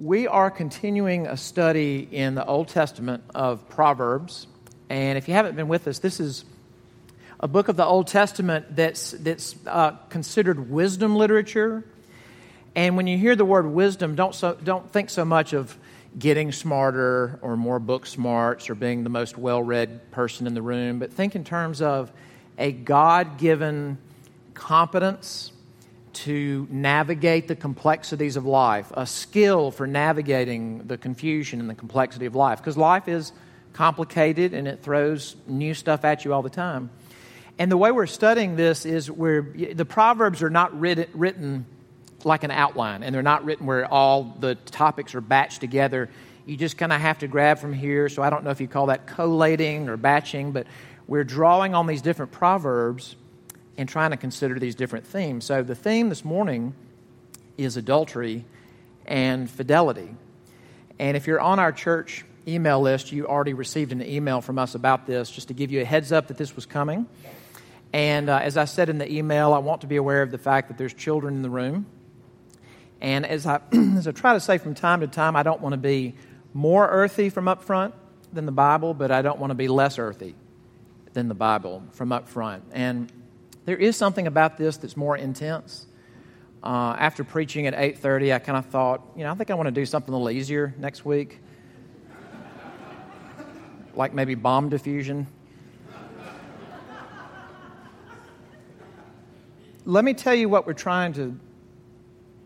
We are continuing a study in the Old Testament of Proverbs. And if you haven't been with us, this is a book of the Old Testament that's, that's uh, considered wisdom literature. And when you hear the word wisdom, don't, so, don't think so much of getting smarter or more book smarts or being the most well read person in the room, but think in terms of a God given competence to navigate the complexities of life, a skill for navigating the confusion and the complexity of life. Because life is complicated and it throws new stuff at you all the time. And the way we're studying this is where the Proverbs are not written, written like an outline, and they're not written where all the topics are batched together. You just kind of have to grab from here. So I don't know if you call that collating or batching, but we're drawing on these different Proverbs and trying to consider these different themes. So, the theme this morning is adultery and fidelity. And if you're on our church email list, you already received an email from us about this, just to give you a heads up that this was coming. And uh, as I said in the email, I want to be aware of the fact that there's children in the room. And as I, as I try to say from time to time, I don't want to be more earthy from up front than the Bible, but I don't want to be less earthy than the Bible from up front. And there is something about this that's more intense. Uh, after preaching at 8.30, I kind of thought, you know, I think I want to do something a little easier next week. like maybe bomb diffusion. let me tell you what we're trying to,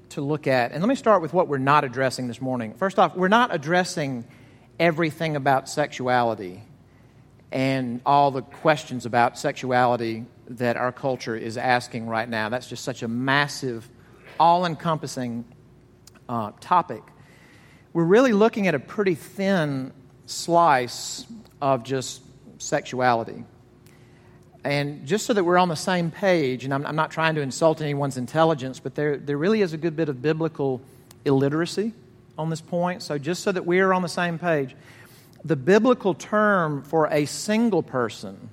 to look at. And let me start with what we're not addressing this morning. First off, we're not addressing everything about sexuality and all the questions about sexuality that our culture is asking right now. That's just such a massive, all encompassing uh, topic. We're really looking at a pretty thin slice of just sexuality. And just so that we're on the same page, and I'm, I'm not trying to insult anyone's intelligence, but there, there really is a good bit of biblical illiteracy on this point. So, just so that we are on the same page, the biblical term for a single person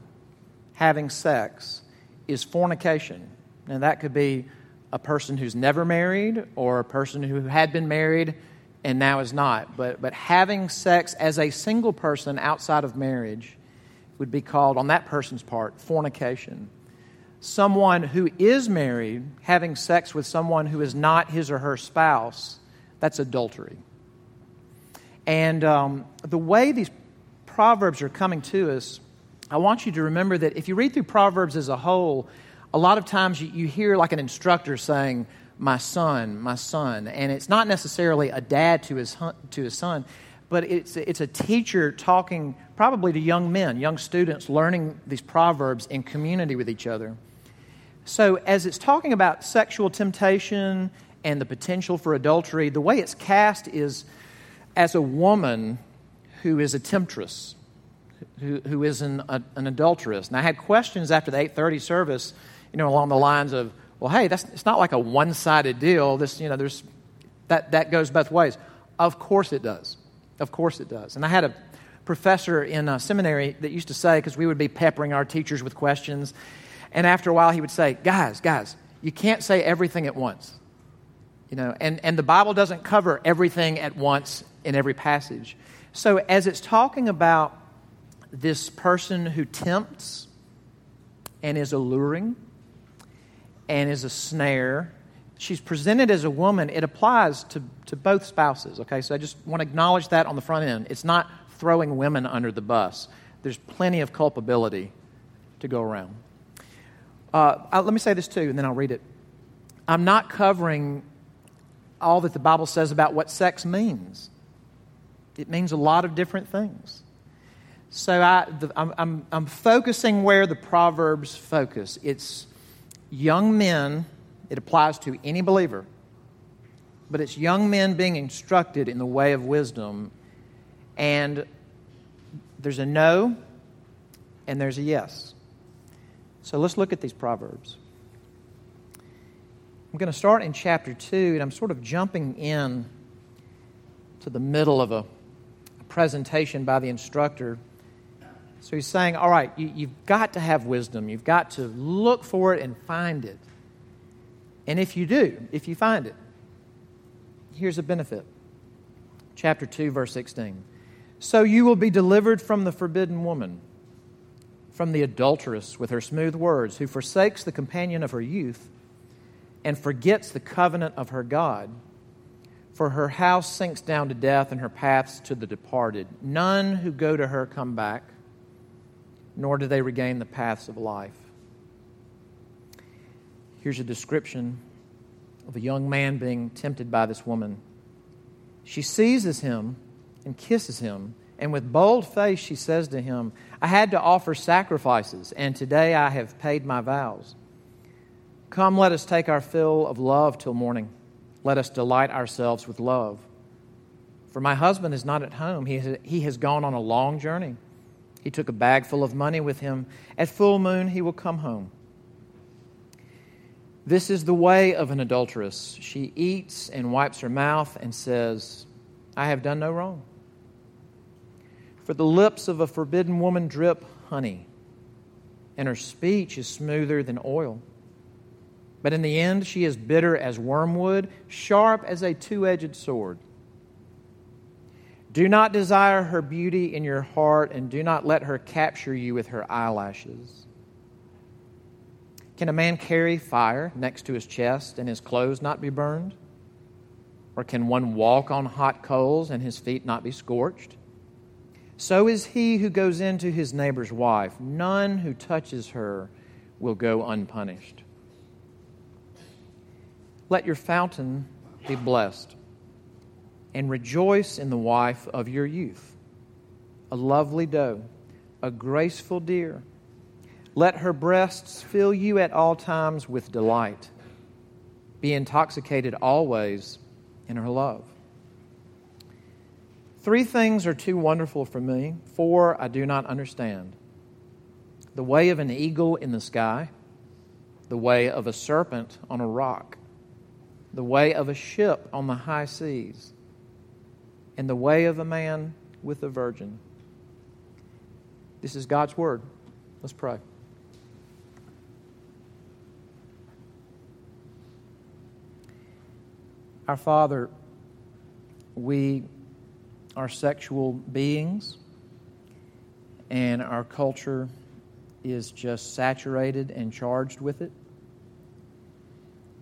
having sex is fornication. Now, that could be a person who's never married or a person who had been married and now is not. But, but having sex as a single person outside of marriage would be called, on that person's part, fornication. Someone who is married having sex with someone who is not his or her spouse, that's adultery. And um, the way these proverbs are coming to us I want you to remember that if you read through Proverbs as a whole, a lot of times you, you hear like an instructor saying, my son, my son. And it's not necessarily a dad to his, to his son, but it's, it's a teacher talking probably to young men, young students, learning these proverbs in community with each other. So, as it's talking about sexual temptation and the potential for adultery, the way it's cast is as a woman who is a temptress who, who is an, a, an adulteress. And I had questions after the 8:30 service, you know, along the lines of, well, hey, that's it's not like a one-sided deal. This, you know, there's that that goes both ways. Of course it does. Of course it does. And I had a professor in a seminary that used to say, because we would be peppering our teachers with questions, and after a while he would say, guys, guys, you can't say everything at once. You know, and, and the Bible doesn't cover everything at once in every passage. So as it's talking about this person who tempts and is alluring and is a snare. She's presented as a woman. It applies to, to both spouses, okay? So I just want to acknowledge that on the front end. It's not throwing women under the bus, there's plenty of culpability to go around. Uh, I, let me say this too, and then I'll read it. I'm not covering all that the Bible says about what sex means. It means a lot of different things. So I, am I'm, focusing where the Proverbs focus. It's young men, it applies to any believer, but it's young men being instructed in the way of wisdom. And there's a no and there's a yes. So let's look at these Proverbs. I'm going to start in chapter 2, and I'm sort of jumping in to the middle of a presentation by the instructor so he's saying, all right, you, you've got to have wisdom. You've got to look for it and find it. And if you do, if you find it, here's a benefit chapter 2, verse 16. So you will be delivered from the forbidden woman, from the adulteress with her smooth words, who forsakes the companion of her youth and forgets the covenant of her God. For her house sinks down to death and her paths to the departed. None who go to her come back, nor do they regain the paths of life. Here's a description of a young man being tempted by this woman. She seizes him and kisses him, and with bold face she says to him, I had to offer sacrifices, and today I have paid my vows. Come, let us take our fill of love till morning. Let us delight ourselves with love. For my husband is not at home. He has, gone on a long journey. He took a bag full of money with him. At full moon, he will come home. This is the way of an adulteress. She eats and wipes her mouth and says, I have done no wrong. For the lips of a forbidden woman drip honey, and her speech is smoother than oil. But in the end, she is bitter as wormwood, sharp as a two edged sword. Do not desire her beauty in your heart, and do not let her capture you with her eyelashes. Can a man carry fire next to his chest and his clothes not be burned? Or can one walk on hot coals and his feet not be scorched? So is he who goes into his neighbor's wife. None who touches her will go unpunished. Let your fountain be blessed, and rejoice in the wife of your youth, a lovely doe, a graceful deer. Let her breasts fill you at all times with delight. Be intoxicated always in her love. Three things are too wonderful for me, four I do not understand the way of an eagle in the sky, the way of a serpent on a rock the way of a ship on the high seas, and the way of a man with a virgin. This is God's word. Let's pray. Our Father, we are sexual beings, and our culture is just saturated and charged with it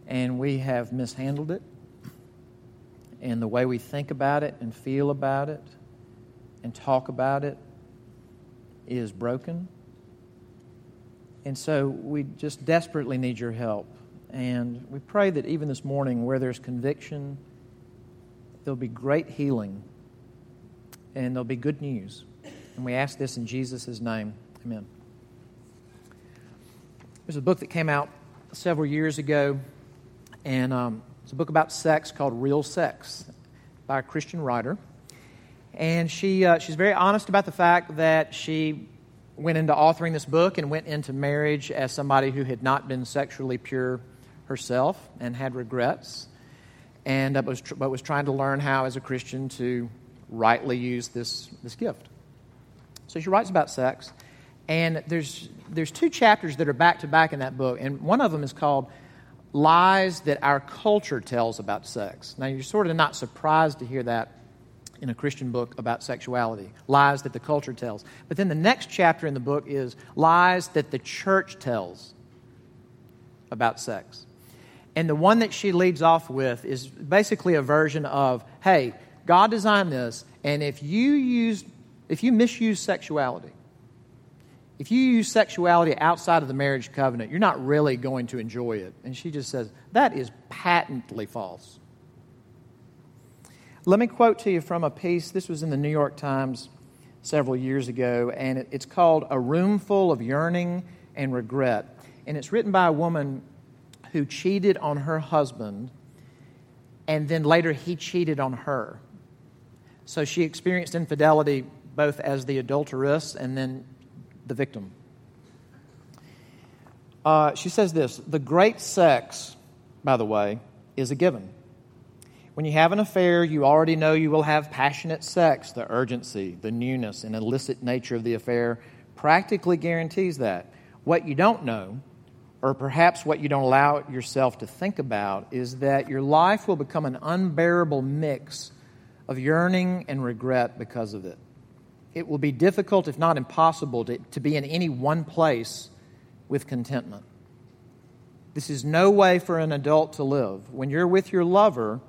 and we have mishandled it. And the way we think about it and feel about it and talk about it is broken. And so we just desperately need your help. And we pray that even this morning, where there's conviction, there'll be great healing and there'll be good news. And we ask this in Jesus' name. Amen. There's a book that came out several years ago and um, it's a book about sex called Real Sex by a Christian writer. And she, uh, she's very honest about the fact that she went into authoring this book and went into marriage as somebody who had not been sexually pure herself and had regrets, and uh, was, tr- but was trying to learn how, as a Christian, to rightly use this, this gift. So she writes about sex, and there's, there's two chapters that are back to back in that book, and one of them is called lies that our culture tells about sex. Now, you're sort of not surprised to hear that in a Christian book about sexuality lies that the culture tells. But then the next chapter in the book is lies that the church tells about sex. And the one that she leads off with is basically a version of hey, God designed this, and if you use, if you misuse sexuality, if you use sexuality outside of the marriage covenant, you're not really going to enjoy it. And she just says, that is patently false. Let me quote to you from a piece. This was in the New York Times several years ago, and it's called A Room Full of Yearning and Regret. And it's written by a woman who cheated on her husband, and then later he cheated on her. So she experienced infidelity both as the adulteress and then the victim. Uh, she says this The great sex, by the way, is a given. When you have an affair, you already know you will have passionate sex. The urgency, the newness, and illicit nature of the affair practically guarantees that. What you don't know, or perhaps what you don't allow yourself to think about, is that your life will become an unbearable mix of yearning and regret because of it. It will be difficult, if not impossible, to, to be in any one place with contentment. This is no way for an adult to live. When you're with your lover,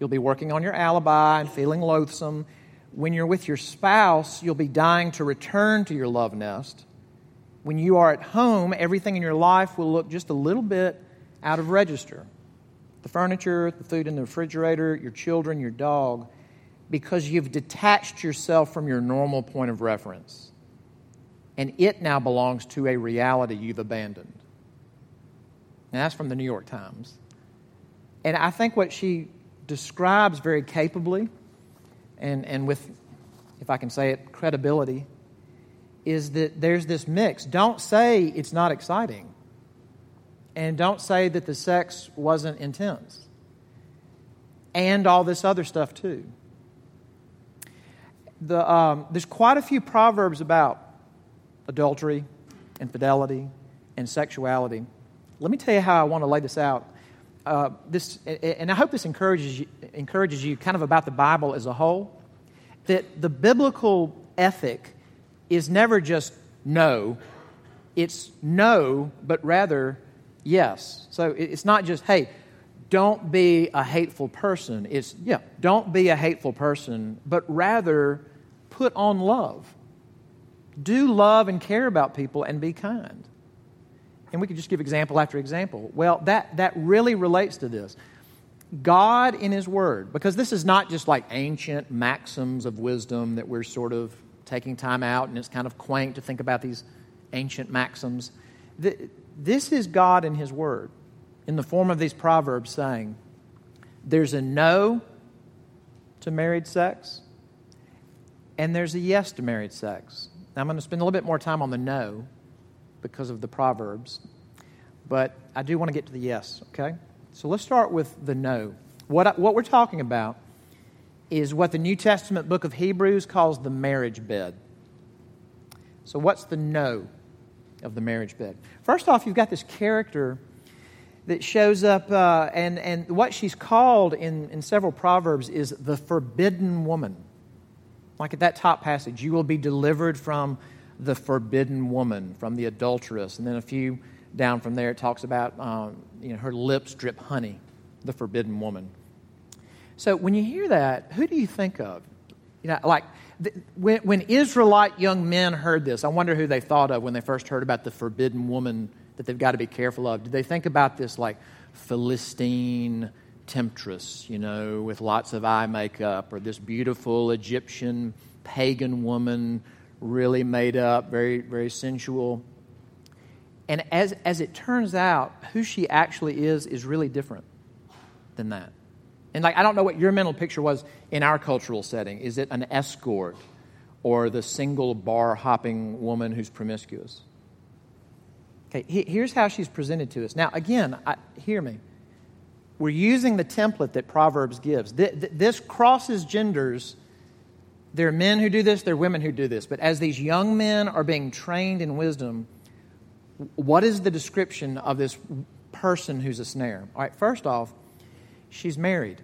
you'll be working on your alibi and feeling loathsome. When you're with your spouse, you'll be dying to return to your love nest. When you are at home, everything in your life will look just a little bit out of register the furniture, the food in the refrigerator, your children, your dog because you've detached yourself from your normal point of reference. And it now belongs to a reality you've abandoned. And that's from the New York Times. And I think what she describes very capably and, and with, if I can say it, credibility, is that there's this mix. Don't say it's not exciting. And don't say that the sex wasn't intense. And all this other stuff, too the, um, there's quite a few proverbs about adultery, infidelity, and sexuality. Let me tell you how I want to lay this out. Uh, this, and I hope this encourages you, encourages you kind of about the Bible as a whole. That the biblical ethic is never just no, it's no, but rather yes. So it's not just, hey, don't be a hateful person. It's, yeah, don't be a hateful person, but rather put on love. Do love and care about people and be kind. And we could just give example after example. Well, that, that really relates to this. God in His Word, because this is not just like ancient maxims of wisdom that we're sort of taking time out, and it's kind of quaint to think about these ancient maxims. This is God in His Word in the form of these proverbs saying, There's a no to married sex, and there's a yes to married sex. Now, I'm going to spend a little bit more time on the no because of the Proverbs, but I do want to get to the yes, okay? So let's start with the no. What, what we're talking about is what the New Testament book of Hebrews calls the marriage bed. So, what's the no of the marriage bed? First off, you've got this character that shows up, uh, and, and what she's called in, in several Proverbs is the forbidden woman. Like at that top passage, you will be delivered from the forbidden woman, from the adulteress. And then a few down from there, it talks about um, you know, her lips drip honey, the forbidden woman. So when you hear that, who do you think of? You know, like th- when, when Israelite young men heard this, I wonder who they thought of when they first heard about the forbidden woman that they've got to be careful of. Did they think about this like Philistine temptress, you know, with lots of eye makeup, or this beautiful Egyptian pagan woman, really made up, very, very sensual. And as, as it turns out, who she actually is is really different than that. And like, I don't know what your mental picture was in our cultural setting. Is it an escort or the single bar hopping woman who's promiscuous? Okay, here's how she's presented to us. Now, again, I, hear me. We're using the template that Proverbs gives. This crosses genders. There are men who do this, there are women who do this. But as these young men are being trained in wisdom, what is the description of this person who's a snare? All right, first off, she's married.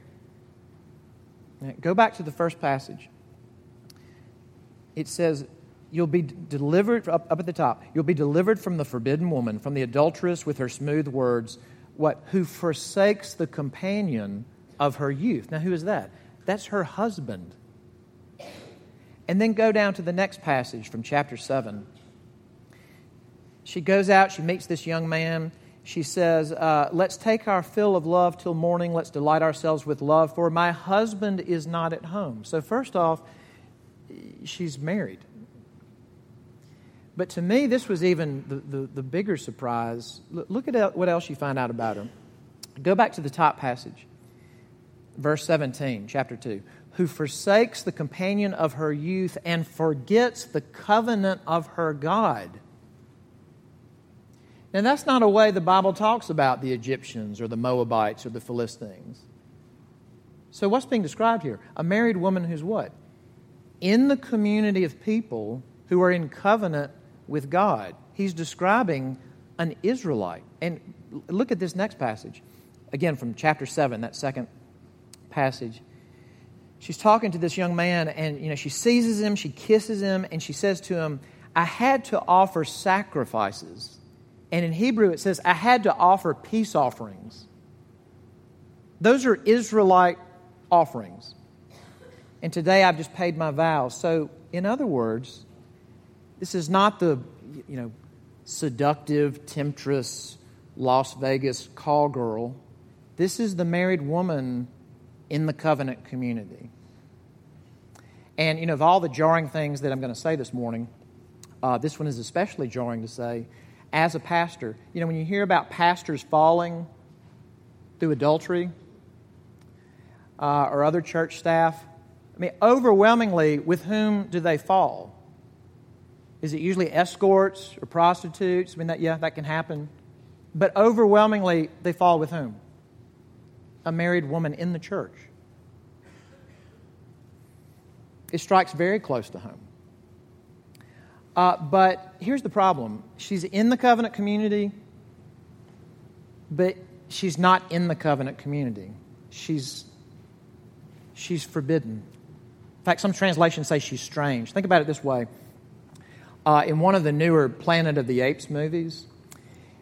Now, go back to the first passage. It says, You'll be delivered, up, up at the top, you'll be delivered from the forbidden woman, from the adulteress with her smooth words what who forsakes the companion of her youth. Now who is that? That's her husband. And then go down to the next passage from chapter 7. She goes out, she meets this young man. She says, uh, Let's take our fill of love till morning. Let's delight ourselves with love, for my husband is not at home. So, first off, she's married. But to me, this was even the, the, the bigger surprise. Look at what else you find out about her. Go back to the top passage, verse 17, chapter 2. Who forsakes the companion of her youth and forgets the covenant of her God. Now, that's not a way the Bible talks about the Egyptians or the Moabites or the Philistines. So, what's being described here? A married woman who's what? In the community of people who are in covenant with God. He's describing an Israelite. And look at this next passage. Again, from chapter 7, that second passage. she's talking to this young man, and you know, she seizes him, she kisses him, and she says to him, I had to offer sacrifices. And in Hebrew, it says, I had to offer peace offerings. Those are Israelite offerings. And today I've just paid my vows. So, in other words, this is not the, you know, seductive, temptress, Las Vegas call girl. This is the married woman in the covenant community. And, you know, of all the jarring things that I'm going to say this morning, uh, this one is especially jarring to say as a pastor. You know, when you hear about pastors falling through adultery uh, or other church staff, I mean, overwhelmingly, with whom do they fall? Is it usually escorts or prostitutes? I mean, that, yeah, that can happen. But overwhelmingly, they fall with whom? A married woman in the church. It strikes very close to home. Uh, but here's the problem she's in the covenant community, but she's not in the covenant community. She's, she's forbidden. In fact, some translations say she's strange. Think about it this way. Uh, in one of the newer Planet of the Apes movies,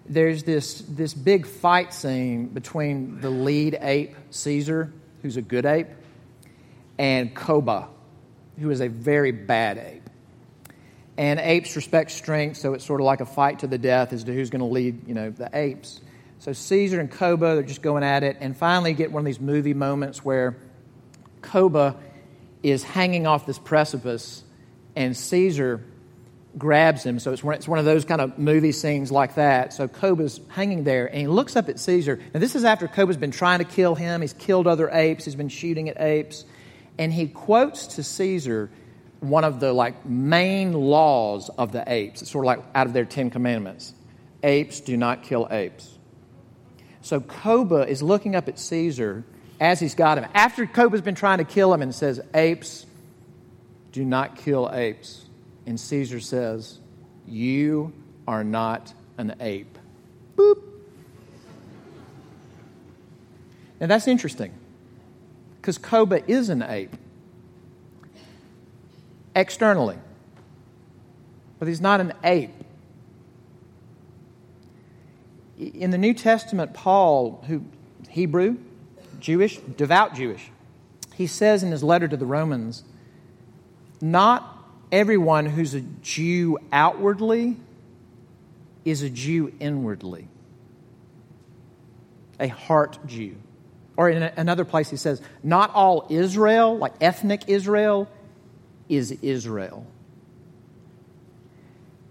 there's this, this big fight scene between the lead ape, Caesar, who's a good ape, and Koba, who is a very bad ape. And apes respect strength, so it's sort of like a fight to the death as to who's going to lead, you know, the apes. So Caesar and Koba, they're just going at it, and finally you get one of these movie moments where Koba is hanging off this precipice, and Caesar grabs him. So it's one, it's one of those kind of movie scenes like that. So Koba's hanging there, and he looks up at Caesar. And this is after Koba's been trying to kill him. He's killed other apes. He's been shooting at apes, and he quotes to Caesar one of the like main laws of the apes. It's sort of like out of their Ten Commandments. Apes do not kill apes. So Koba is looking up at Caesar as he's got him. After Koba's been trying to kill him and says, Apes do not kill apes. And Caesar says, You are not an ape. Boop. Now that's interesting because Koba is an ape externally, but he's not an ape. In the New Testament, Paul, who Hebrew, Jewish, devout Jewish, he says in his letter to the Romans, not everyone who's a Jew outwardly is a Jew inwardly, a heart Jew. Or in another place, he says, not all Israel, like ethnic Israel, is Israel.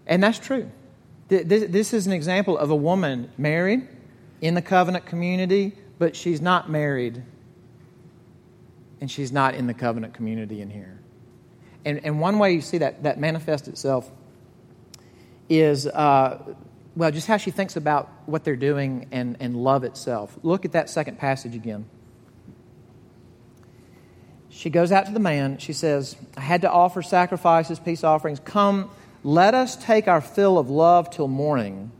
And that's true. This is an example of a woman married in the covenant community, but she's not married and she's not in the covenant community in here. And, and one way you see that, that manifest itself is, uh, well, just how she thinks about what they're doing and, and love itself. Look at that second passage again she goes out to the man. She says, I had to offer sacrifices, peace offerings. Come, let us take our fill of love till morning.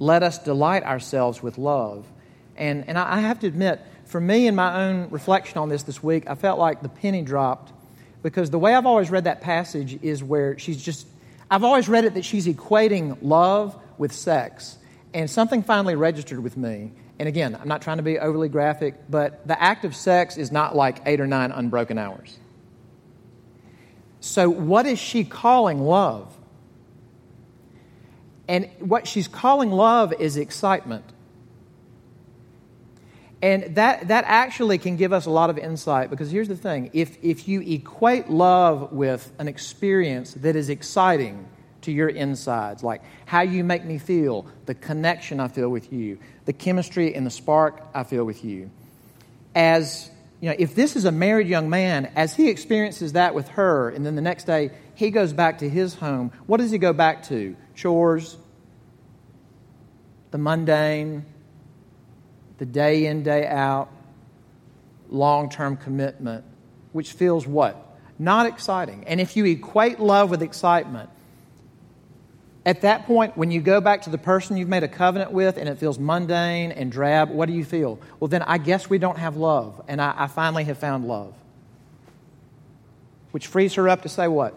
Let us delight ourselves with love. And, and I have to admit, for me in my own reflection on this this week, I felt like the penny dropped because the way I've always read that passage is where she's just, I've always read it that she's equating love with sex. And something finally registered with me. And again, I'm not trying to be overly graphic, but the act of sex is not like eight or nine unbroken hours. So, what is she calling love? And what she's calling love is excitement. And that, that actually can give us a lot of insight because here's the thing if, if you equate love with an experience that is exciting, to your insides, like how you make me feel, the connection I feel with you, the chemistry and the spark I feel with you. As you know, if this is a married young man, as he experiences that with her, and then the next day he goes back to his home, what does he go back to? Chores, the mundane, the day in, day out, long term commitment, which feels what? Not exciting. And if you equate love with excitement, at that point, when you go back to the person you've made a covenant with and it feels mundane and drab, what do you feel? Well, then I guess we don't have love, and I, I finally have found love. which frees her up to say what?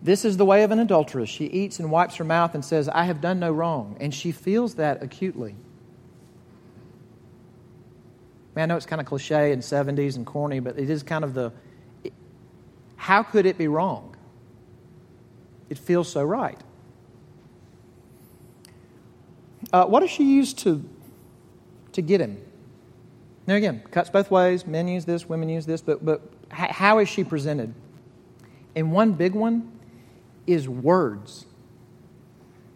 This is the way of an adulteress. She eats and wipes her mouth and says, I have done no wrong. And she feels that acutely. Man, I know it's kind of cliche and 70s and corny, but it is kind of the how could it be wrong? It feels so right. Uh, what does she use to, to get him? Now, again, cuts both ways. Men use this, women use this, but, but how is she presented? And one big one is words.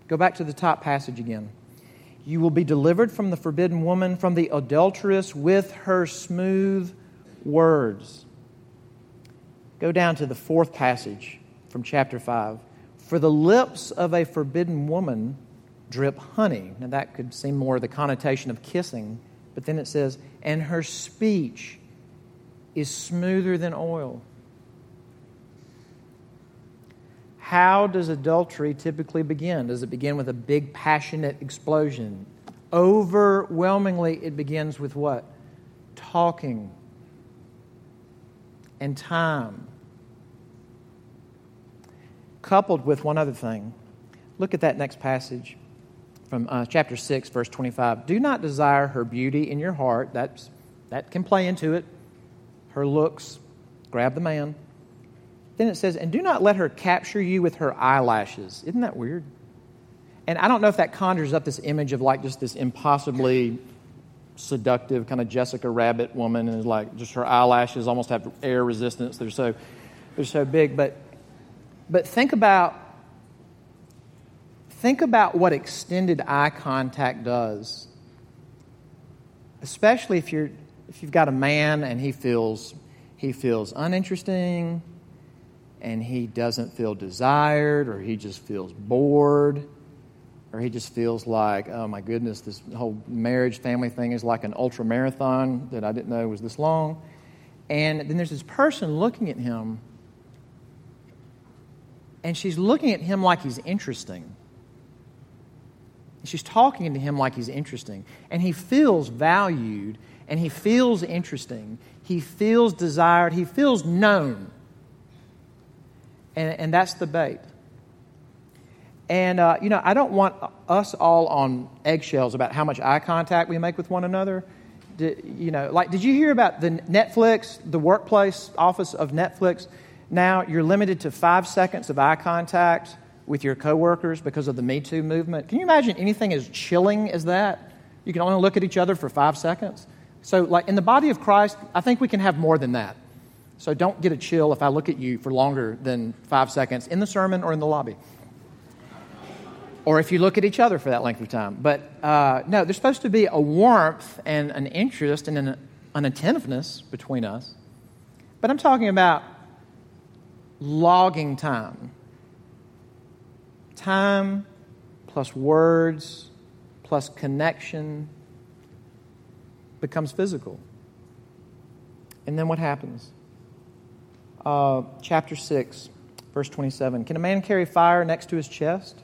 Go back to the top passage again. You will be delivered from the forbidden woman, from the adulteress with her smooth words. Go down to the fourth passage from chapter 5. For the lips of a forbidden woman drip honey. Now, that could seem more the connotation of kissing, but then it says, and her speech is smoother than oil. How does adultery typically begin? Does it begin with a big, passionate explosion? Overwhelmingly, it begins with what? Talking and time. Coupled with one other thing. Look at that next passage from uh, chapter 6, verse 25. Do not desire her beauty in your heart. That's, that can play into it. Her looks, grab the man. Then it says, and do not let her capture you with her eyelashes. Isn't that weird? And I don't know if that conjures up this image of like just this impossibly seductive kind of Jessica Rabbit woman, and like just her eyelashes almost have air resistance. They're so they're so big. But but think about think about what extended eye contact does, especially if you're if you've got a man and he feels he feels uninteresting and he doesn't feel desired or he just feels bored or he just feels like, oh my goodness, this whole marriage family thing is like an ultra marathon that I didn't know was this long. And then there's this person looking at him, and she's looking at him like he's interesting. She's talking to him like he's interesting. And he feels valued, and he feels interesting. He feels desired, he feels known. And, and that's the bait. And, uh, you know, I don't want us all on eggshells about how much eye contact we make with one another. Did, you know, like, did you hear about the Netflix, the workplace office of Netflix? Now you're limited to five seconds of eye contact with your coworkers because of the Me Too movement. Can you imagine anything as chilling as that? You can only look at each other for five seconds. So, like, in the body of Christ, I think we can have more than that. So don't get a chill if I look at you for longer than five seconds in the sermon or in the lobby. Or if you look at each other for that length of time. But uh, no, there's supposed to be a warmth and an interest and an, an attentiveness between us. But I'm talking about logging time. Time plus words plus connection becomes physical. And then what happens? Uh, chapter 6, verse 27. Can a man carry fire next to his chest?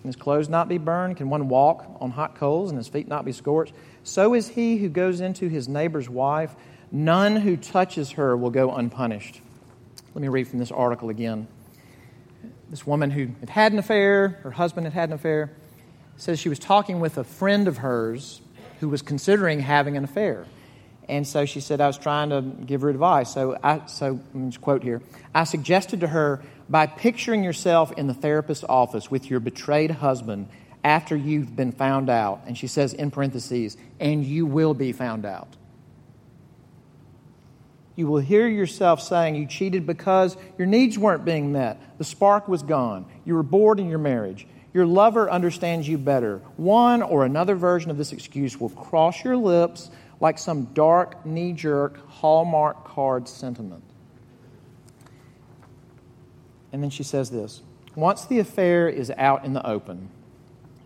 Can his clothes not be burned? Can one walk on hot coals and his feet not be scorched? So is he who goes into his neighbor's wife. None who touches her will go unpunished. Let me read from this article again. This woman who had had an affair, her husband had had an affair, says she was talking with a friend of hers who was considering having an affair. And so she said, I was trying to give her advice. So, I, so quote here I suggested to her, by picturing yourself in the therapist's office with your betrayed husband after you've been found out, and she says in parentheses, and you will be found out. You will hear yourself saying you cheated because your needs weren't being met. The spark was gone. You were bored in your marriage. Your lover understands you better. One or another version of this excuse will cross your lips like some dark, knee jerk Hallmark card sentiment. And then she says this Once the affair is out in the open,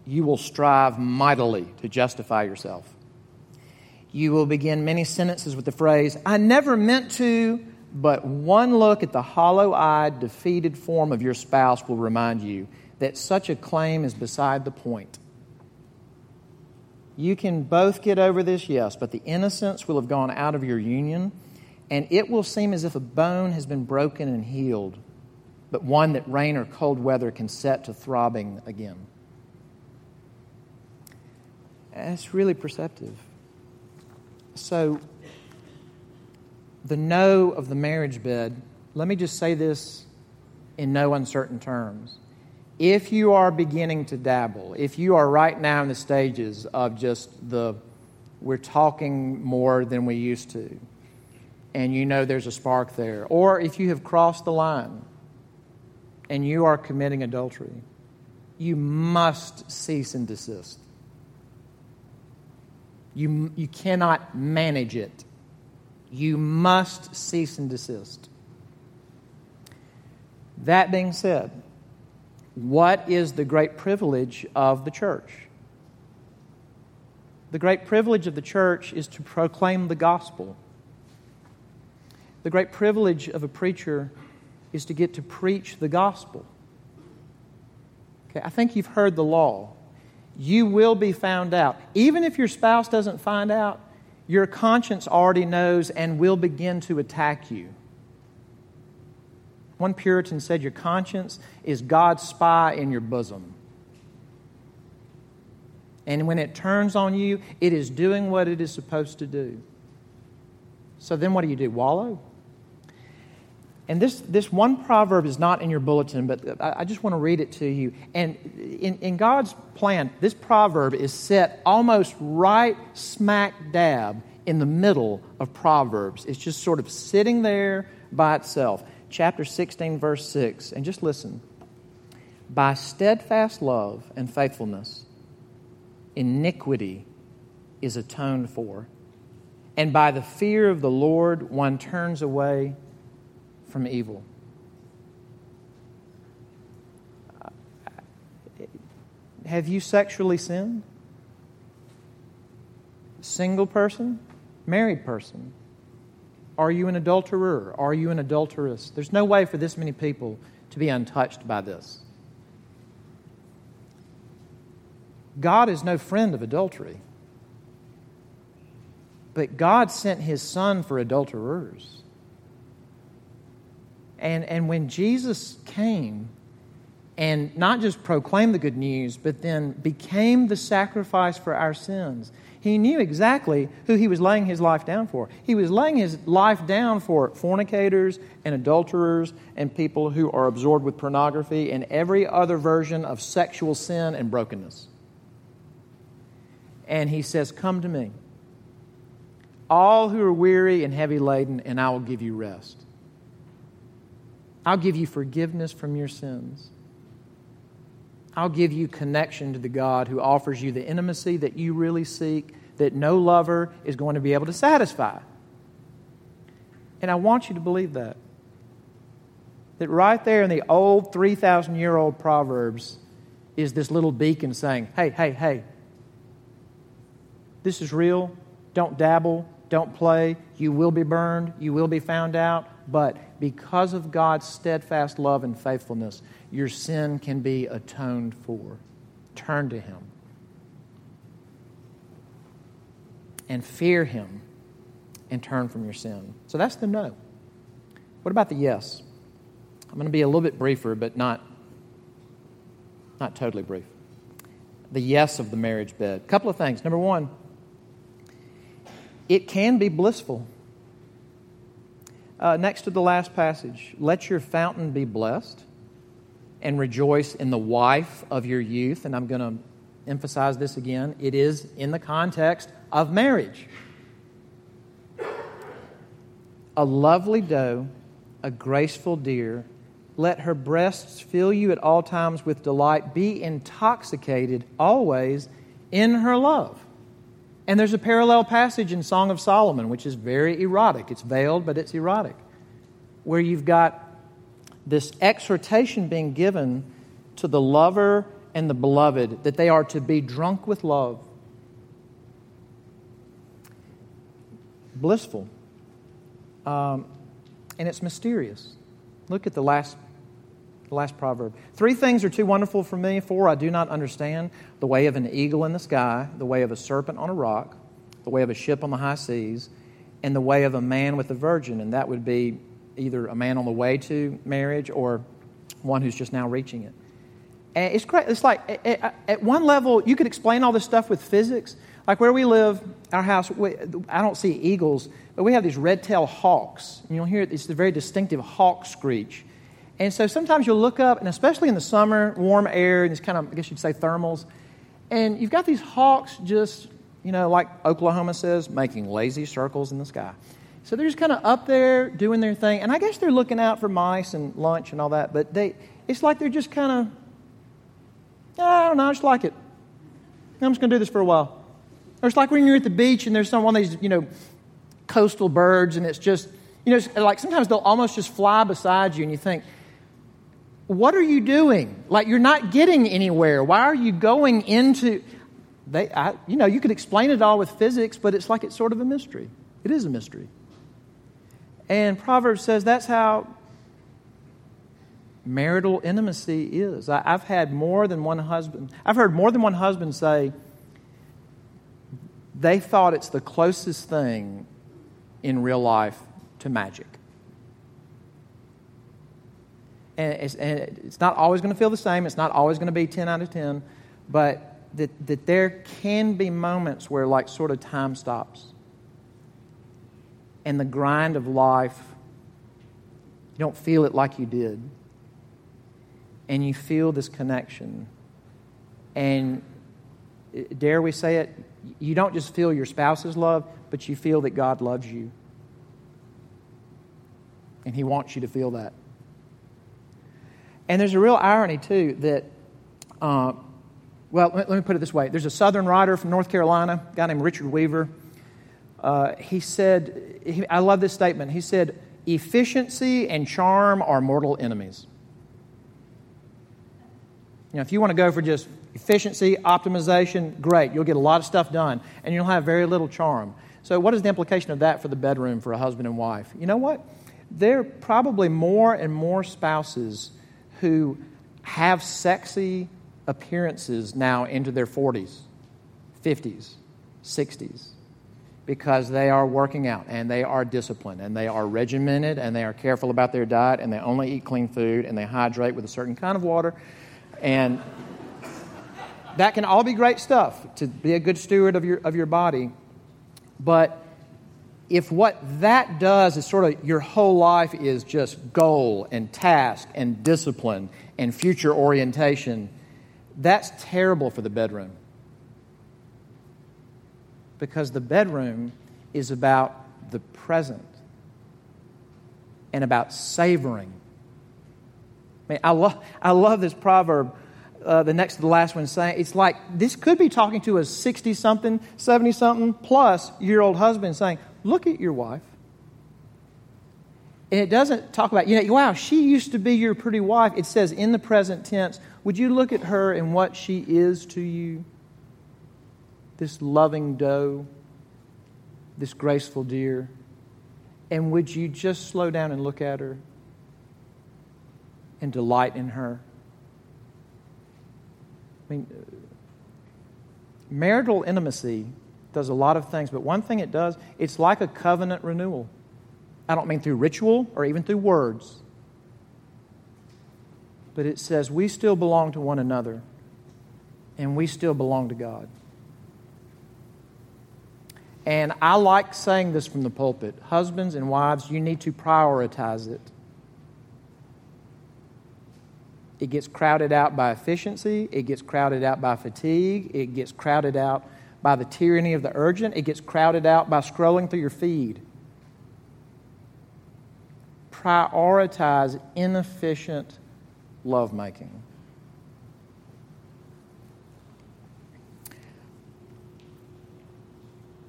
you will strive mightily to justify yourself. You will begin many sentences with the phrase, I never meant to, but one look at the hollow eyed, defeated form of your spouse will remind you that such a claim is beside the point. You can both get over this, yes, but the innocence will have gone out of your union, and it will seem as if a bone has been broken and healed, but one that rain or cold weather can set to throbbing again. That's really perceptive. So, the no of the marriage bed, let me just say this in no uncertain terms. If you are beginning to dabble, if you are right now in the stages of just the we're talking more than we used to, and you know there's a spark there, or if you have crossed the line and you are committing adultery, you must cease and desist. You, you cannot manage it. You must cease and desist. That being said, what is the great privilege of the church? The great privilege of the church is to proclaim the gospel. The great privilege of a preacher is to get to preach the gospel. Okay, I think you've heard the law. You will be found out. Even if your spouse doesn't find out, your conscience already knows and will begin to attack you. One Puritan said, Your conscience is God's spy in your bosom. And when it turns on you, it is doing what it is supposed to do. So then what do you do? Wallow? And this, this one proverb is not in your bulletin, but I, just want to read it to you. And in, in God's plan, this proverb is set almost right smack dab in the middle of Proverbs. It's just sort of sitting there by itself. Chapter 16, verse 6. And just listen. By steadfast love and faithfulness, iniquity is atoned for. And by the fear of the Lord, one turns away from evil. Have you sexually sinned? Single person? Married person? Are you an adulterer? Are you an adulteress? There's no way for this many people to be untouched by this. God is no friend of adultery. But God sent his son for adulterers. And, and when Jesus came and not just proclaimed the good news, but then became the sacrifice for our sins, he knew exactly who he was laying his life down for. He was laying his life down for fornicators and adulterers and people who are absorbed with pornography and every other version of sexual sin and brokenness. And he says, Come to me, all who are weary and heavy laden, and I will give you rest. I'll give you forgiveness from your sins. I'll give you connection to the God who offers you the intimacy that you really seek, that no lover is going to be able to satisfy. And I want you to believe that. That right there in the old 3,000 year old Proverbs is this little beacon saying, hey, hey, hey, this is real. Don't dabble. Don't play. You will be burned. You will be found out. But because of God's steadfast love and faithfulness, your sin can be atoned for. Turn to Him and fear Him and turn from your sin. So that's the no. What about the yes? I'm going to be a little bit briefer, but not, not totally brief. The yes of the marriage bed. A couple of things. Number one, it can be blissful. Uh, next to the last passage, let your fountain be blessed and rejoice in the wife of your youth. And I'm going to emphasize this again it is in the context of marriage. A lovely doe, a graceful deer, let her breasts fill you at all times with delight. Be intoxicated always in her love. And there's a parallel passage in Song of Solomon, which is very erotic. It's veiled, but it's erotic, where you've got this exhortation being given to the lover and the beloved that they are to be drunk with love. Blissful. Um, and it's mysterious. Look at the last, the last proverb. Three things are too wonderful for me. Four I do not understand the way of an eagle in the sky, the way of a serpent on a rock, the way of a ship on the high seas, and the way of a man with a virgin, and that would be either a man on the way to marriage or one who's just now reaching it. And it's great. It's like at, one level, you could explain all this stuff with physics. Like where we live, our house, we, I don't see eagles, but we have these red-tailed hawks. And you'll hear it, it's a very distinctive hawk screech. And so sometimes you'll look up, and especially in the summer, warm air, and it's kind of, I guess you'd say thermals, and you've got these hawks just, you know, like Oklahoma says, making lazy circles in the sky. So they're just kind of up there doing their thing, and I guess they're looking out for mice and lunch and all that, but they, it's like they're just kind of, ah, I don't know, I just like it. I'm just going to do this for a while. Or it's like when you're at the beach and there's some one of these, you know, coastal birds, and it's just, you know, like sometimes they'll almost just fly beside you, and you think, what are you doing? Like you're not getting anywhere. Why are you going into? They, I, you know, you could explain it all with physics, but it's like it's sort of a mystery. It is a mystery. And Proverbs says that's how marital intimacy is. I, I've had more than one husband. I've heard more than one husband say they thought it's the closest thing in real life to magic and it's, and it's not always going to feel the same. It's not always going to be 10 out of 10. But that, that there can be moments where, like, sort of time stops. And the grind of life, you don't feel it like you did. And you feel this connection. And dare we say it, you don't just feel your spouse's love, but you feel that God loves you. And He wants you to feel that. And there's a real irony, too, that, uh, well, let, me put it this way. There's a Southern writer from North Carolina, a guy named Richard Weaver. Uh, he said, he, I love this statement. He said, efficiency and charm are mortal enemies. You know, if you want to go for just efficiency, optimization, great. You'll get a lot of stuff done, and you'll have very little charm. So, what is the implication of that for the bedroom for a husband and wife? You know what? There are probably more and more spouses who have sexy appearances now into their 40s, 50s, 60s because they are working out and they are disciplined and they are regimented and they are careful about their diet and they only eat clean food and they hydrate with a certain kind of water. And that can all be great stuff to be a good steward of your, of your body. But if what that does is sort of your whole life is just goal and task and discipline and future orientation, that's terrible for the bedroom. Because the bedroom is about the present and about savoring. I mean, I, lo- I love this proverb. Uh, the next to the last one saying it's like this could be talking to a 60 something 70 something plus year old husband saying look at your wife. And it doesn't talk about, you know, wow, she used to be your pretty wife. It says in the present tense, would you look at her and what she is to you? This loving doe, this graceful deer. And would you just slow down and look at her and delight in her? I mean, marital intimacy does a lot of things, but one thing it does, it's like a covenant renewal. I don't mean through ritual or even through words, but it says we still belong to one another and we still belong to God. And I like saying this from the pulpit husbands and wives, you need to prioritize it. It gets crowded out by efficiency, it gets crowded out by fatigue, it gets crowded out by the tyranny of the urgent, it gets crowded out by scrolling through your feed. Prioritize inefficient lovemaking.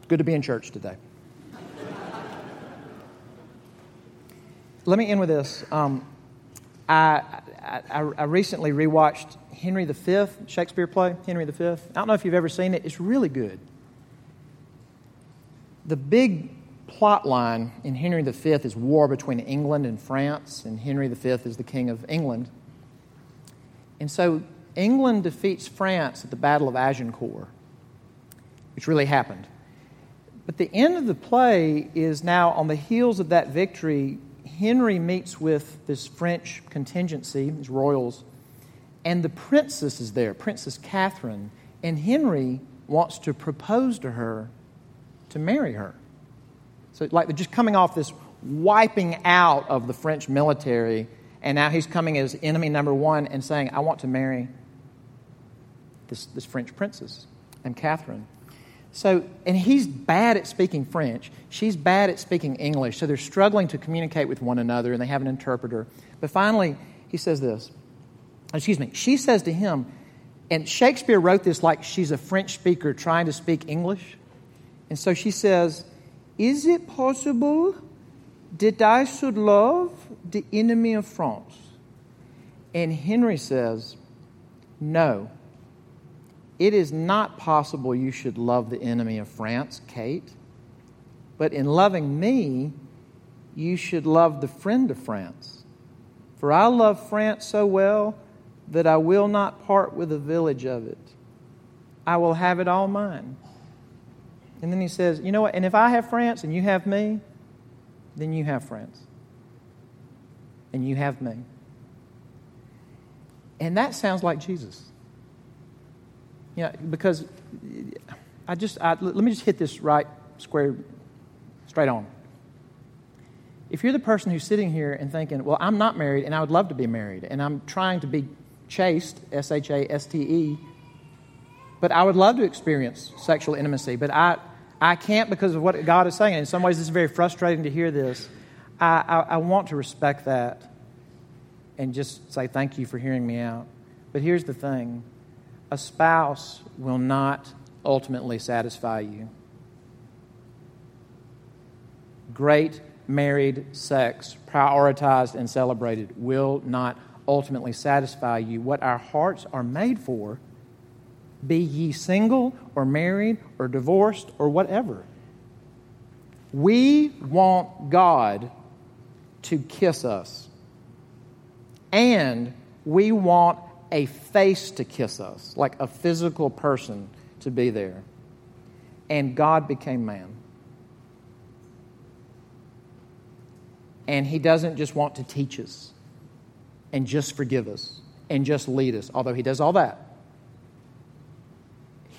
Good to be in church today. Let me end with this. Um, I, I, I recently rewatched Henry V, Shakespeare play, Henry V. I don't know if you've ever seen it, it's really good. The big plot line in Henry V is war between England and France, and Henry V is the king of England. And so England defeats France at the Battle of Agincourt, which really happened. But the end of the play is now on the heels of that victory. Henry meets with this French contingency, these royals, and the princess is there, Princess Catherine. And Henry wants to propose to her to marry her. So, like, they're just coming off this wiping out of the French military, and now he's coming as enemy number one and saying, I want to marry this, this French princess and Catherine. So, and he's bad at speaking French. She's bad at speaking English. So they're struggling to communicate with one another, and they have an interpreter. But finally, he says this. Excuse me. She says to him, and Shakespeare wrote this like she's a French speaker trying to speak English. And so she says, Is it possible that I should love the enemy of France? And Henry says, No. It is not possible you should love the enemy of France, Kate, but in loving me, you should love the friend of France. For I love France so well that I will not part with a village of it. I will have it all mine. And then he says, You know what? And if I have France and you have me, then you have France. And you have me. And that sounds like Jesus. You know, because I just, I, let me just hit this right square, straight on. If you're the person who's sitting here and thinking, well, I'm not married and I would love to be married, and I'm trying to be chaste, S H A S T E, but I would love to experience sexual intimacy, but I, I can't because of what God is saying. In some ways, it's very frustrating to hear this. I, I, I want to respect that and just say thank you for hearing me out. But here's the thing a spouse will not ultimately satisfy you. Great married sex, prioritized and celebrated, will not ultimately satisfy you. What our hearts are made for, be ye single or married or divorced or whatever, we want God to kiss us. And we want a face to kiss us, like a physical person to be there. And God became man. And He doesn't just want to teach us and just forgive us and just lead us, although He does all that.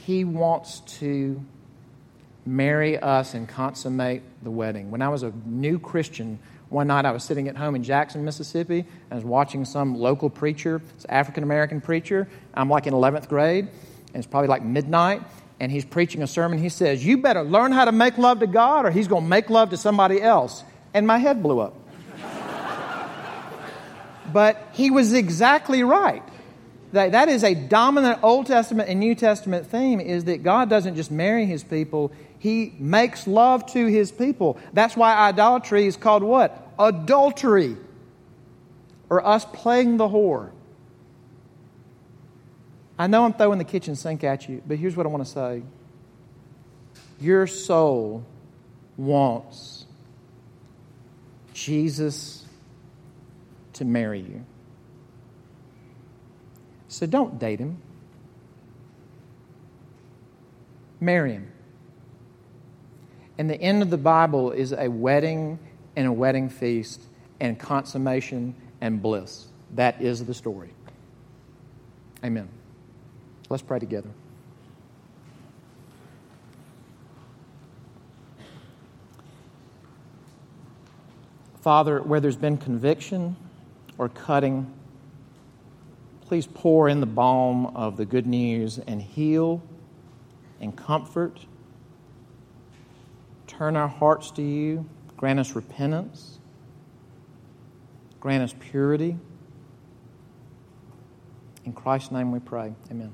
He wants to marry us and consummate the wedding. When I was a new Christian, one night I was sitting at home in Jackson, Mississippi. And I was watching some local preacher, African American preacher. I'm like in 11th grade, and it's probably like midnight, and he's preaching a sermon. He says, You better learn how to make love to God, or he's going to make love to somebody else. And my head blew up. but he was exactly right. That, that is a dominant Old Testament and New Testament theme is that God doesn't just marry his people, he makes love to his people. That's why idolatry is called what? Adultery. Or us playing the whore. I know I'm throwing the kitchen sink at you, but here's what I want to say. Your soul wants Jesus to marry you. So don't date him. Marry him. And the end of the Bible is a wedding and a wedding feast and consummation and bliss. That is the story. Amen. Let's pray together. Father, where there's been conviction or cutting, please pour in the balm of the good news and heal and comfort turn our hearts to you. Grant us repentance. Grant us purity. In Christ's name we pray. Amen.